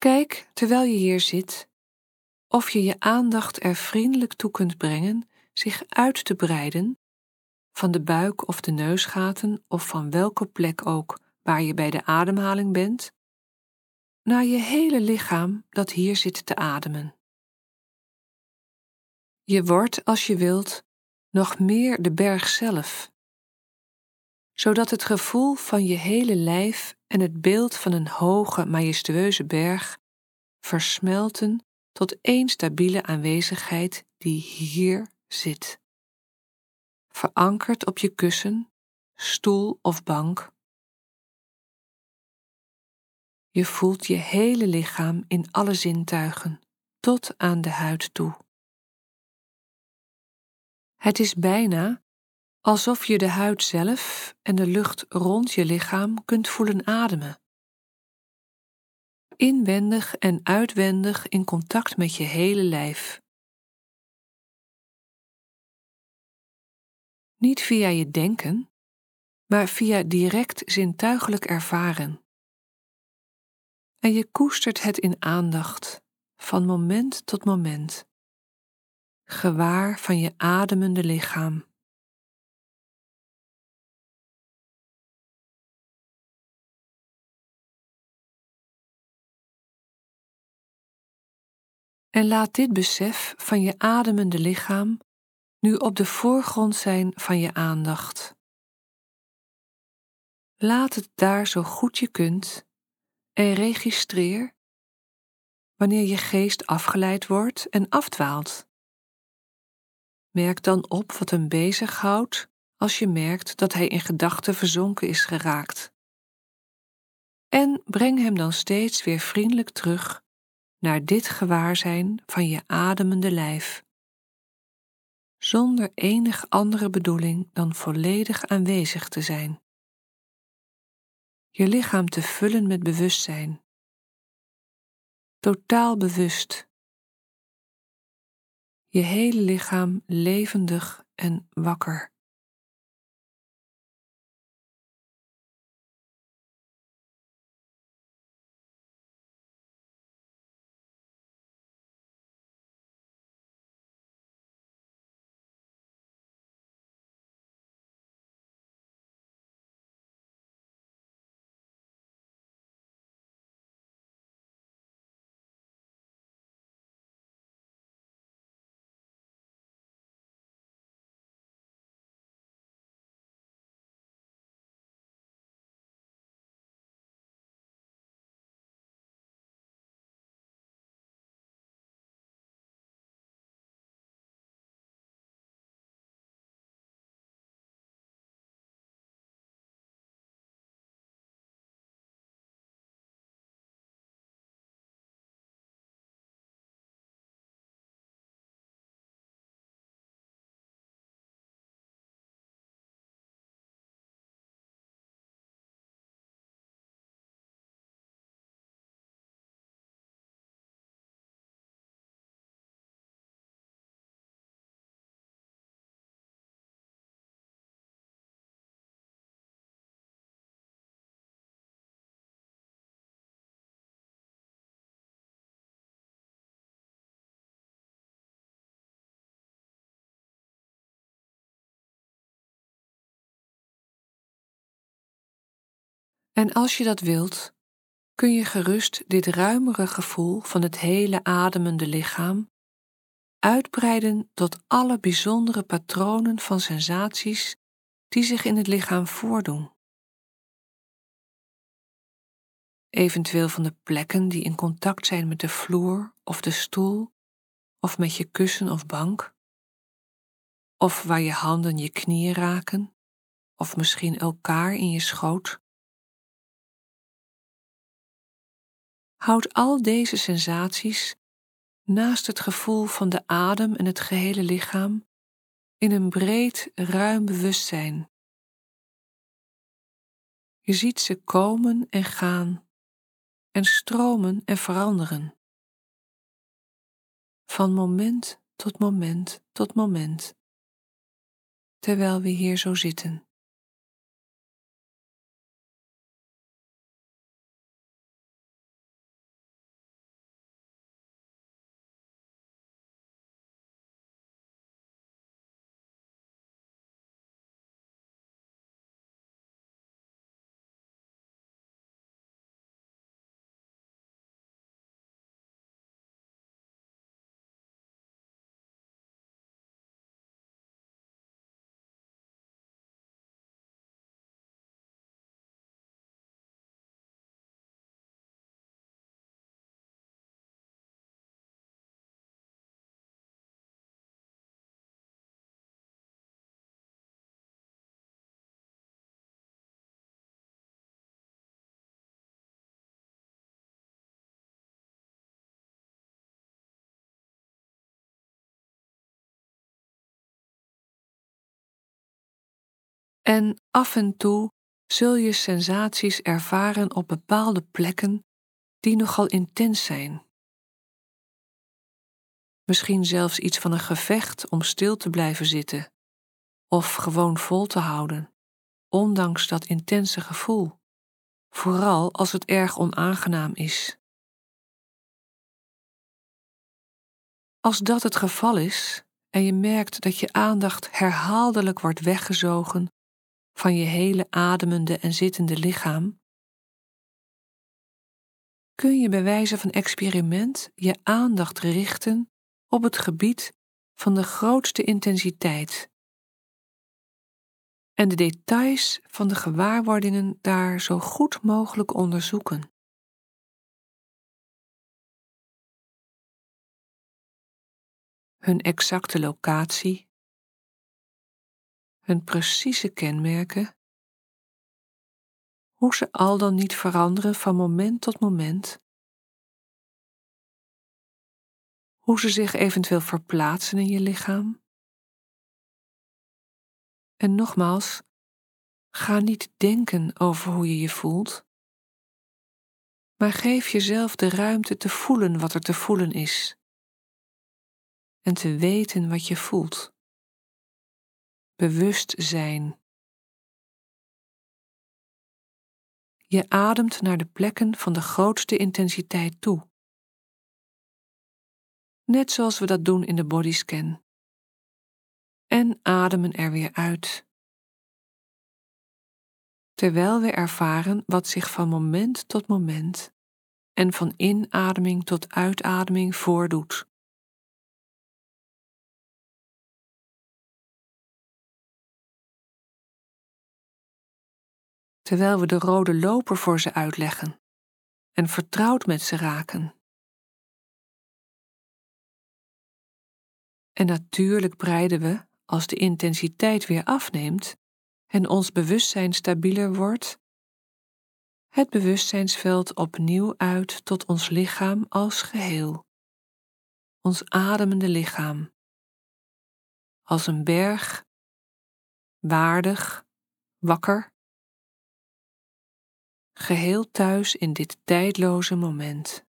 Kijk, terwijl je hier zit, of je je aandacht er vriendelijk toe kunt brengen zich uit te breiden van de buik of de neusgaten of van welke plek ook waar je bij de ademhaling bent, naar je hele lichaam dat hier zit te ademen. Je wordt, als je wilt, nog meer de berg zelf, zodat het gevoel van je hele lijf en het beeld van een hoge, majestueuze berg versmelten tot één stabiele aanwezigheid die hier zit. Verankerd op je kussen, stoel of bank. Je voelt je hele lichaam in alle zintuigen, tot aan de huid toe. Het is bijna alsof je de huid zelf en de lucht rond je lichaam kunt voelen ademen. Inwendig en uitwendig in contact met je hele lijf. Niet via je denken, maar via direct zintuigelijk ervaren. En je koestert het in aandacht, van moment tot moment, gewaar van je ademende lichaam. En laat dit besef van je ademende lichaam nu op de voorgrond zijn van je aandacht. Laat het daar zo goed je kunt en registreer wanneer je geest afgeleid wordt en afdwaalt. Merk dan op wat hem bezighoudt als je merkt dat hij in gedachten verzonken is geraakt. En breng hem dan steeds weer vriendelijk terug naar dit gewaarzijn van je ademende lijf, zonder enig andere bedoeling dan volledig aanwezig te zijn. Je lichaam te vullen met bewustzijn. Totaal bewust. Je hele lichaam levendig en wakker. En als je dat wilt, kun je gerust dit ruimere gevoel van het hele ademende lichaam uitbreiden tot alle bijzondere patronen van sensaties die zich in het lichaam voordoen. Eventueel van de plekken die in contact zijn met de vloer of de stoel of met je kussen of bank, of waar je handen je knieën raken, of misschien elkaar in je schoot. Houd al deze sensaties naast het gevoel van de adem en het gehele lichaam in een breed, ruim bewustzijn. Je ziet ze komen en gaan en stromen en veranderen. Van moment tot moment tot moment, terwijl we hier zo zitten. En af en toe zul je sensaties ervaren op bepaalde plekken die nogal intens zijn. Misschien zelfs iets van een gevecht om stil te blijven zitten of gewoon vol te houden, ondanks dat intense gevoel, vooral als het erg onaangenaam is. Als dat het geval is en je merkt dat je aandacht herhaaldelijk wordt weggezogen van je hele ademende en zittende lichaam, kun je bij wijze van experiment je aandacht richten op het gebied van de grootste intensiteit en de details van de gewaarwordingen daar zo goed mogelijk onderzoeken. Hun exacte locatie, hun precieze kenmerken, hoe ze al dan niet veranderen van moment tot moment, hoe ze zich eventueel verplaatsen in je lichaam. En nogmaals, ga niet denken over hoe je je voelt, maar geef jezelf de ruimte te voelen wat er te voelen is en te weten wat je voelt. Bewust zijn. Je ademt naar de plekken van de grootste intensiteit toe. Net zoals we dat doen in de bodyscan. En ademen er weer uit. Terwijl we ervaren wat zich van moment tot moment en van inademing tot uitademing voordoet. Terwijl we de rode loper voor ze uitleggen en vertrouwd met ze raken. En natuurlijk breiden we, als de intensiteit weer afneemt en ons bewustzijn stabieler wordt, het bewustzijnsveld opnieuw uit tot ons lichaam als geheel, ons ademende lichaam, als een berg, waardig, wakker geheel thuis in dit tijdloze moment.